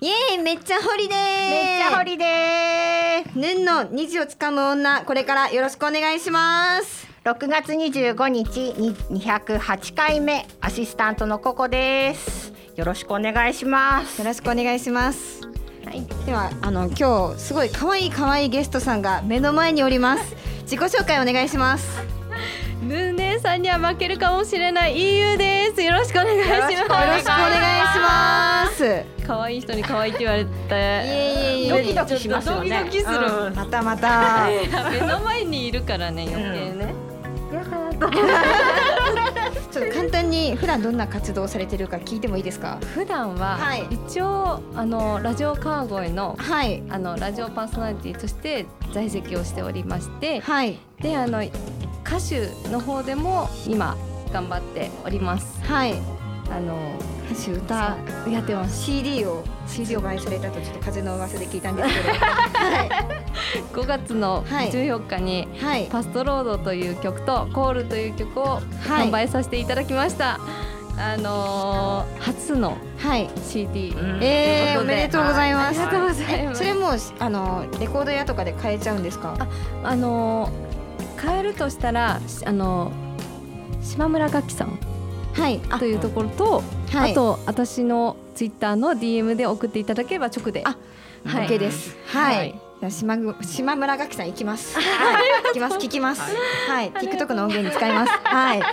イエーイめっちゃホリデーめっちゃホリデーヌンの虹をつかむ女これからよろしくお願いします。6月25日に208回目アシスタントのココです。よろしくお願いします。よろしくお願いします。はい。ではあの今日すごい可愛い可愛いゲストさんが目の前におります。自己紹介お願いします。ムー姉さんには負けるかもしれない。EU です。よろしくお願いします。よろしくお願います。可愛い人に可愛いって言われて。いえいえいえ。ドキドキしますよね。ドキドキする。うん。またまた。目の前にいるからね余計ね、ちょっと簡単に普段どんな活動をされてるか聞いてもいいですか？普段ははい。一応あのラジオ川越のはい。あのラジオパーソナリティとして在籍をしておりましてはい。であの歌手の方でも今頑張っております。はい。あの歌手歌やってます。CD を CD を買されたとちょっと風の噂で聞いたんですけど。はい。5月のはい。14日にはい。パストロードという曲とコールという曲をはい。販売させていただきました。あのー初のはい。CD、ん。えー、おめでとうございます。ありがとうございます。えそれもうあのレコード屋とかで買えちゃうんですか？あのー買えるとしたらあのー島村楽器さんはい。あというところと、はいあと私のツイッターの DM で送っていただければ直で。あはい OK です。はい。はい島ぐ島村楽器さん行きます。はい。行きます聞きます。はい。TikTok の音源に使います。はい。よ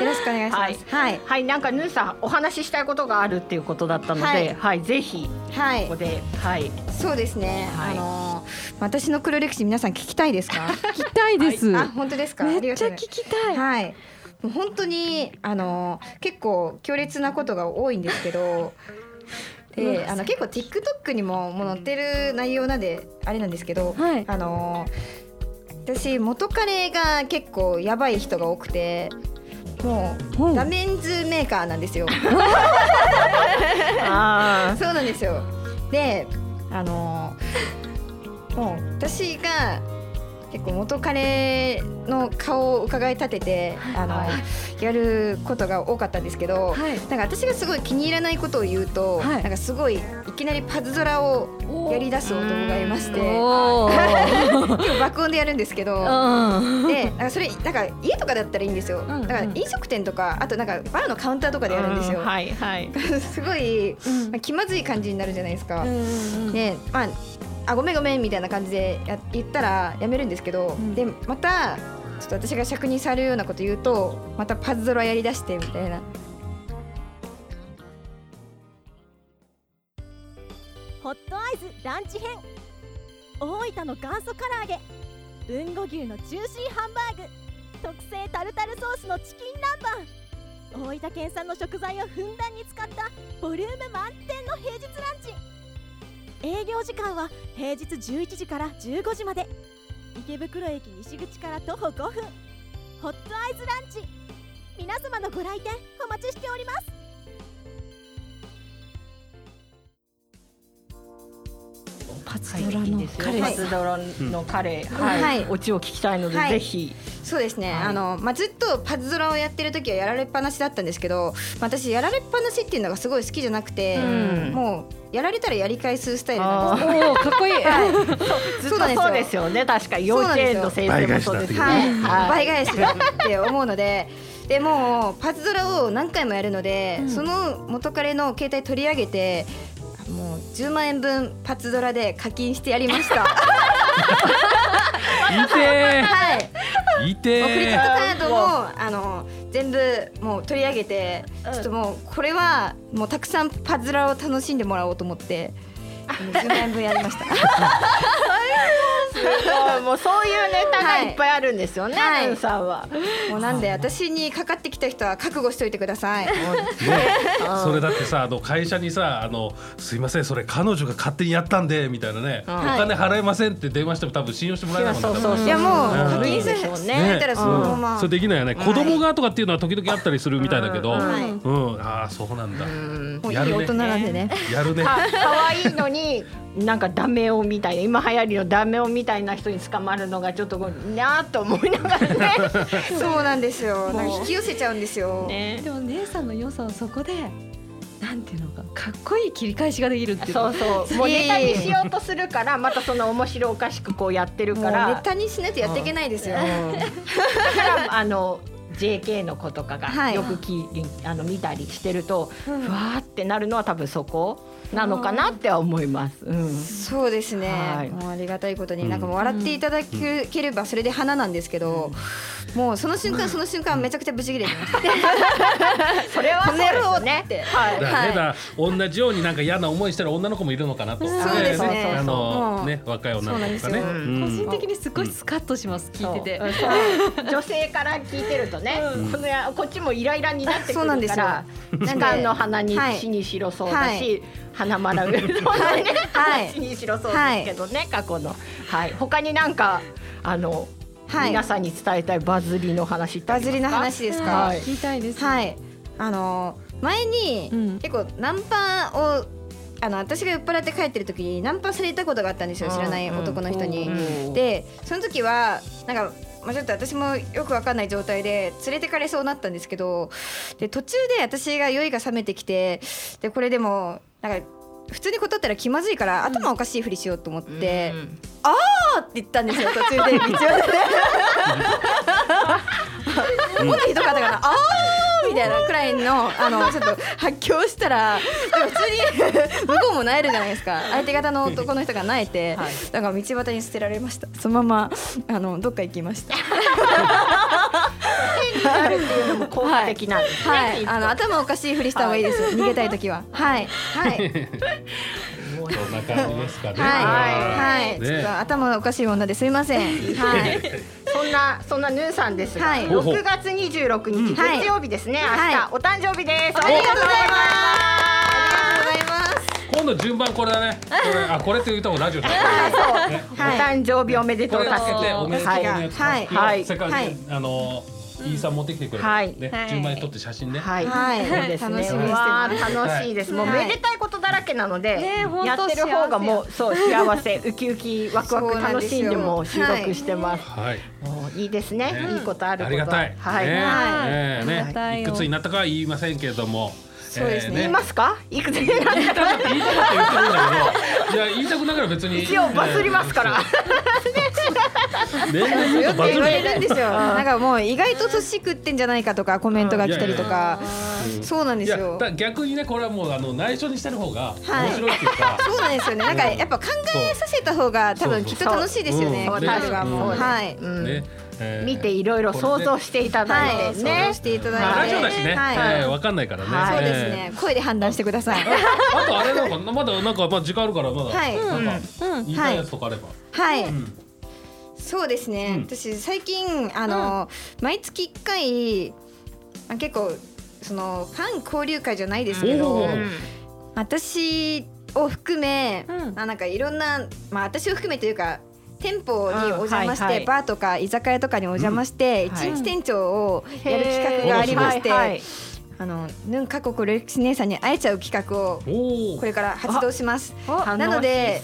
ろしくお願いします。はい。はいなんかヌーさんお話ししたいことがあるっていうことだったのでははいい、ぜひはいここ。ではいそうですね。はいあのー私の黒歴史皆さん聞きたいですか？聞きたいです。あ本当ですか？あめっちゃ聞きたい。はい。本当にあの結構強烈なことが多いんですけど。であの結構 TikTok にももう載ってる内容なんであれなんですけど、はいあの私元彼が結構やばい人が多くてもほううダメンズメーカーなんですよ。あそうなんですよ。で、あのもう私が結構元彼の顔を伺い立てて、あの、はやることが多かったんですけど、はい。なんか私がすごい気に入らないことを言うと、はい。なんかすごいいきなりパズドラをやり出す男がいまして、結構 爆音でやるんですけど。うん。でなんかそれなんか家とかだったらいいんですよ、ん。うんだから飲食店とかあとなんかバーのカウンターとかでやるんですよ、うん。はい。はい。すごい、うん。まあ気まずい感じになるじゃないですか、うんうん。ねまああごめんごめんみたいな感じでや言ったらやめるんですけど、ん。でまたちょっと私が尺にされるようなこと言うとまたパズドラやりだしてみたいな。ホットアイズランチ編。大分の元祖唐揚げ。豊後牛のジューシーハンバーグ。特製タルタルソースのチキン南蛮。大分県産の食材をふんだんに使ったボリューム満点の平日ランチ営業時間は平日11時から15時まで。池袋駅西口から徒歩5分。ホットアイズランチ。皆様のご来店お待ちしております。パズはい。ドラのいい。ですよ彼パズドラの彼。はい、はい。オチを聞きたいので、はい。ぜひ。そうですね、はい。あのまあ、ずっとパズドラをやってる時はやられっぱなしだったんですけど、まあ、私やられっぱなしっていうのがすごい好きじゃなくて、うん。もうやられたらやり返すスタイルなんです。おおかっこいい。ずっとそうなんですよ。そうですよね。確か幼稚園の先生もそうですよはい、ねはい。倍返しだって思うので。でもうパズドラを何回もやるので、うん。その元彼の携帯取り上げて10万円分パズドラで課金してやりました。いてはい、ーいてもうクレジットーカードもあの全部もう取り上げて、ちょっともうこれはもうたくさんパズドラを楽しんでもらおうと思って。10万円分やりました。そう もうそういうネタがはい。いっぱいあるんですよね、はい。さんは。もうなんで私にかかってきた人は覚悟しておいてください。ね、それだってさあの会社にさあの「すいませんそれ彼女が勝手にやったんで」みたいなね、ん。お金払えませんって電話しても多分信用してもらえないもんねそうそうそう。いやもううん課金さいいでしょうね。れたらそのまま。それできないよね、子供がとかっていうのは時々あったりするみたいだけど、ううんんああそうなんだ、やるね。大人なんでね。やるね。か 可愛いのになんかダメ男みたいな今流行りのダメ男みたいな人に捕まるのがちょっとこうなあと思いながらね。そうなんですよ。なんか引き寄せちゃうんですよ。ね。でも姉さんの良さはそこでなんていうのかかっこいい切り返しができるっていう。そかう。そう。もうネタにしようとするからまたその面白おかしくこうやってるから。ネタにしないとやっていけないですよ。うん。だからあの JK の子とかがはい。よくき、あの見たりしてると、ふわーってなるのは多分そこなのかなっては思います。うん、そうですね、はい。もうありがたいことに、うん。なんかもう笑っていただければそれで花なんですけど、もうその瞬間その瞬間めちゃくちゃブチ切れてます。それはそうですよね。って。はい。だからね、だから同じようになんか嫌な思いしてる女の子もいるのかなと。そうですね。あのね若い女の子とかね。そうなんですよ。うん。個人的にすごいスカッとします、聞いてて。女性から聞いてるとね、このやこっちもイライラになってくそうなんですよ。るから時間の花にはい死にしろそうだし、は花まら うのね。はい。死にしろそうですけどね、過去の。はい。他になんかあの、はい皆さんに伝えたいバズりの話バズりの話ですか？はい。聞きたいです、はい、あの前に、うん。結構ナンパをあの私が酔っ払って帰ってる時にナンパされたことがあったんですよ知らない男の人に。うん。でその時はなんか、まあ、ちょっと私もよくわかんない状態で連れてかれそうになったんですけどで途中で私が酔いが覚めてきてでこれでもなんか普通に断ったら気まずいから頭おかしいふりしようと思って「うんあーって言ったんですよ 途中で道端 で。もっとひどかったから「あー!」みたいなくらいのあのちょっと発狂したら普通に向こうも萎えるじゃないですか。相手方の男の人が萎えて、はい。だから道端に捨てられました。そのままあのどっか行きましたあるっていうのも効果的なんですね。はい。きっと。あの頭おかしいふりした方がいいです、逃げたい時は。はい。はい。そんな感じですかね。はい。はい、ね。ちょっと頭おかしい女ですいません。はい。そんなそんなヌーさんですが、はい。6月26日はい。月曜日ですね、はい。明日お誕生日です。ありがとうございます。まありがとうございます。今度順番これだね。これあこれって言った方がラジオだ。ね。す。お誕生日おめでとう。はい。はい。せっかくはい。あのインスタ持ってきてくれる。はいねはい順番に撮って写真ね。はい、はい そうですね。楽しみにしてます楽しいです。もうはいめでたいことだらけなので、やってる方がもうそう幸せ、ウキウキワクワク楽しんでもう収録してます。はい。もういいですね。ねいいことあること。ありがたい。はい。ねはいねありがたいくつになったかは言いませんけれども。そうですね言いますか？いくつになった？言いたかった言いたかった言ってるんだけど、いや言いたくながら別に。一応バズりますから。年齢言うよく言わとバズる。れるんですよ。なんかもう意外と年食ってんじゃないかとかコメントが来たりとか、そうなんですよ。だ逆にねこれはもうあの内緒にしてる方がはい面白いっていうか。そうなんですよね。なんかやっぱ考えさせた方が多分きっと楽しいですよね。そう聞いてる側もうんはい。うんね。えー見ていろいろ想像していただはいい。てね。していただいて。まあラジオだしね、はい。えーわかんないからね。はいそうですね。声で判断してください。えー。あとあれなんかまだなんかまあ時間あるからまだ、はいなんかうん言いたいやつとかあれば。はい。うんそうですね。うん私最近あの毎月一回あ結構そのファン交流会じゃないですけど。私を含め、うなんかいろんな、まあ、私を含めというか店舗にお邪魔して、うんはいはい。バーとか居酒屋とかにお邪魔して、はい一日店長をやる企画がありまして、はいはいあのヌン過去歴史姉さんに会えちゃう企画を。これから発動します。楽なので。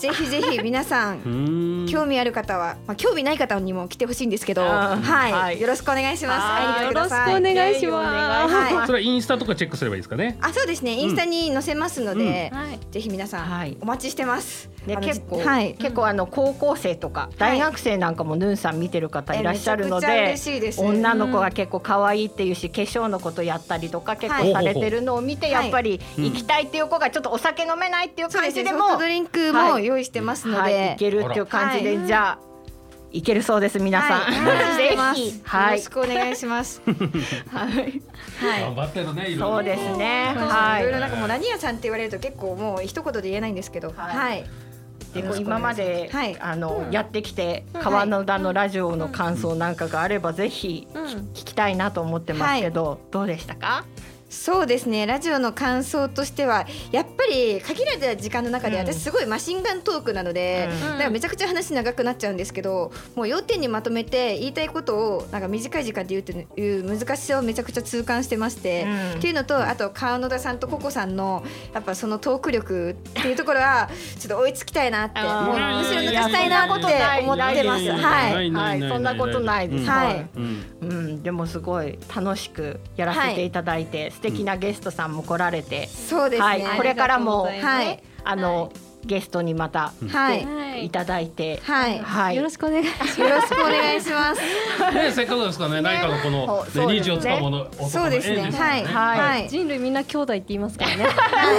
ぜひぜひ皆さ ん。興味ある方は、まあ、興味ない方にも来てほしいんですけど、うんはい、はいよろしくお願いします。よろしくお願いしますお願いそれはインスタとかチェックすればいいですかね？あ、そうですね。インスタに載せますので、はいぜひ皆さはいんお待ちしてます。あのね結構、はい。結構あの高校生とか大学生なんかもヌンさん見てる方いらっしゃるので嬉しいです女の子が結構可愛いっていうし化粧のことやったりとか結構されてるのを見てはい。やっぱり行きたいっていう子がちょっとお酒飲めないっていう。感じでもソフトドリンクも用意してますのはい、でい、けるっていう感じで、はい。じゃあいけるそうです皆さん、はい、よはい。ろしくお願いします。はい。頑張ってるね。いろいろ。そうですね。はい。はい。いろいろなんかもう何屋さんって言われると結構もう一言で言えないんですけど、はい。はい。でこう今まで、はい。あの、やってきて川野田のラジオの感想なんかがあればぜひうん。聞きたいなと思ってますけど、どうでしたか？そうですね。ラジオの感想としてはやっぱり限られた時間の中でうん。私すごいマシンガントークなので、うん。だからめちゃくちゃ話長くなっちゃうんですけどもう要点にまとめて言いたいことをなんか短い時間で言うっていう難しさをめちゃくちゃ痛感してまして、うん。っていうのとあと川野田さんとココさんのやっぱそのトーク力っていうところはちょっと追いつきたいなってもうむしろ抜かしたいなって思ってます。はい。はい、そんなことないです。うんはい。うん。うん、でもすごい楽しくやらせていただいて、素敵なゲストさんも来られて、そうですね。はい、これからもはいあの、ゲストにまたはいはいいただいて、はい。はい、よろしくお願いします。よろしくお願いします。ねせっかくですからね何かのこのそうね虹をつかむものそうですね。はい。はいはい。人類みんな兄弟って言いますからね。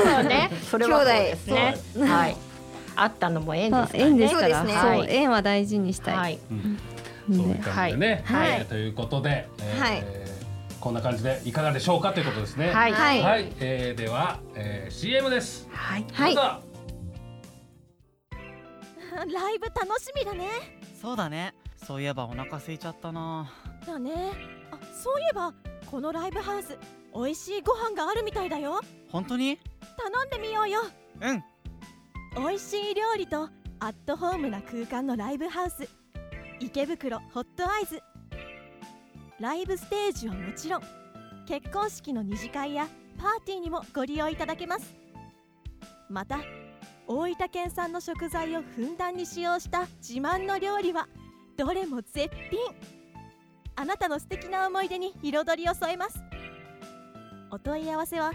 そうね、それですね。兄はい、あったのも縁ですあからね。縁ですから。ねはい縁は大事にしたい。はい、そういう感じでね、はいえーということで、えーはいこんな感じでいかがでしょうかということですね。はい。はい。はい、えーでは、えー、CM です。はい、はい。ライブ楽しみだね。そうだね。そういえばお腹空いちゃったな。だね。あそういえばこのライブハウス美味しいご飯があるみたいだよ。本当に？頼んでみようよ。うん。美味しい料理とアットホームな空間のライブハウス。池袋ホットアイズライブステージはもちろん結婚式の二次会やパーティーにもご利用いただけます。また大分県産の食材をふんだんに使用した自慢の料理はどれも絶品。あなたの素敵な思い出に彩りを添えます。お問い合わせは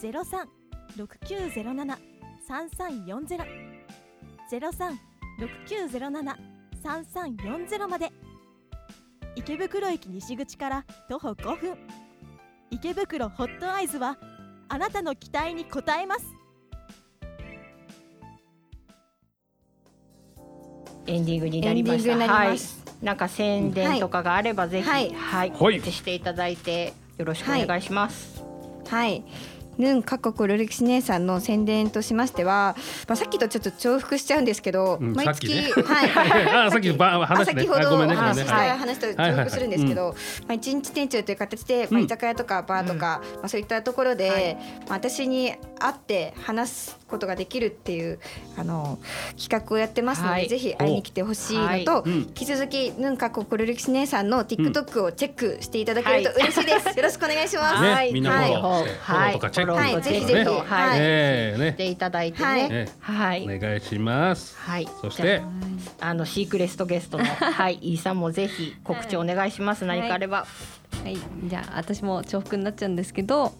036907 3340 036907-3340まで。池袋駅西口から徒歩5分。池袋ホットアイズはあなたの期待に応えます。エンディングになりました。はい、なんか宣伝とかがあればぜひ、ははい。い、はい。告知していただいてよろしくお願いします。はい。ヌン各国ル歴史姉さんの宣伝としましては、まあ、さっきとちょっと重複しちゃうんですけど、うん毎月、さっきね。はい、あさっきばあ話ね。先ほどねお話した話と重複するんですけど、まあ一日店長という形で、まあ、居酒屋とかバーとか、まあそういったところで、まあ私に会って話すことができるっていうあの企画をやってますので、はい。ぜひ会いに来てほしいのと、はい。うん。引き続きヌン各国ル歴史姉さんの TikTok をチェックしていただけると嬉しいです。よろしくお願いします。ねはい。みんなフォローして、フォローとかチェックはいとかぜひぜひねはいしていただいてはいね。はい。お願いします。はい。そしてあのシークレストゲストの はいイーさんもぜひ告知お願いします。何かあれば。はい、じゃあ私も重複になっちゃうんですけど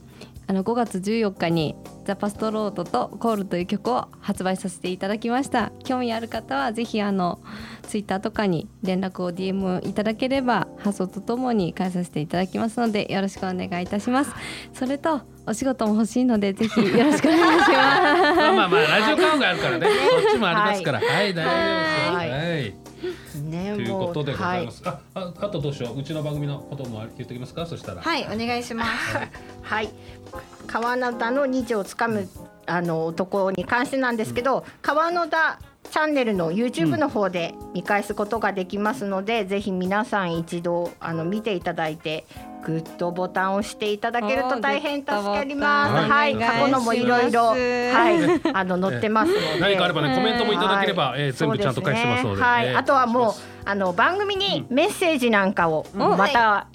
あの5月14日に「ザ・パストロードとコール」という曲を発売させていただきました。興味ある方はぜひあのツイッターとかに連絡を DM いただければ発送とともに返させていただきますのでよろしくお願いいたします。それとお仕事も欲しいのでぜひよろしくお願いします。まあまあまあラジオ感があるからね、こっちもありますから、はい、大丈夫ですよ。はい。はい。ねということでございまはす。あ、あ、あとどうしよう、うちの番組のことも言っておきますか、そしたら。はい、お願いします。はい。川野田の日をつかむあの男に関してなんですけど、川野田チャンネルの YouTube の方で見返すことができますので、ぜひ皆さん一度あの見ていただいてグッドボタンを押していただけると大変助かります。はい、過去のもいろいろはい。あの載ってますので。何かあればね、コメントもいただければ、えー全部ちゃんと返してますので。はい、えー。あとはもうあの番組にメッセージなんかをまた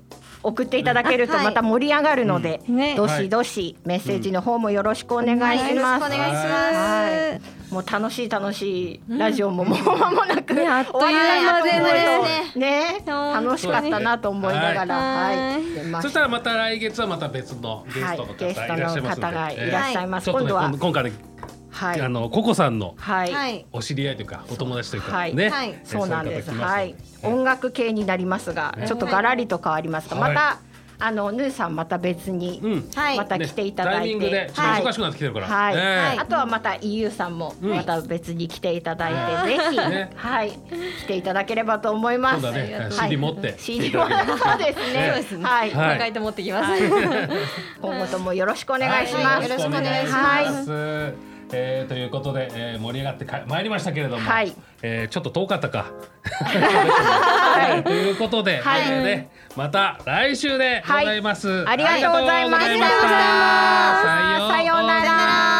送っていただけるとはいまた盛り上がるので、うんね。どしどしメッセージの方もよろしくお願いします。お願いします。はい。もう楽しい楽しいラジオももう間もなく、ねあっという間でね。ね。楽しかったなと思いながら、はい。そしたらまた来月はまた別のゲストの方いはいらっしゃいますので、方がいえーらっしゃいます。ちょっとね、今度は今今回ね、はい。あのココさんの。お知り合いというかお友達というか、はい。ね、はい。えーそうなんです。はい、音楽系になりますが、ねちょっとガラリと変わりますが、はい。またあのヌーさんまた別に、また来ていただいて、タイミングでちょっと忙しくなってきてるから、はい、あとはまた EU さんもうん。また別に来ていただいて、ぜひ、ね。はい。来ていただければと思います。今度はね、CD 持って。CD いただければそうですね。はい、はい書いて持ってきます、今後ともよろしくお願いします。よろしくお願いします。す。えー、ということで、えー、盛り上がってか参りましたけれども、はいえー、ちょっと遠かったか。はい、ということで、はいえーね、また来週でございます。ありがとうござい。ありがとうございましたさようなら。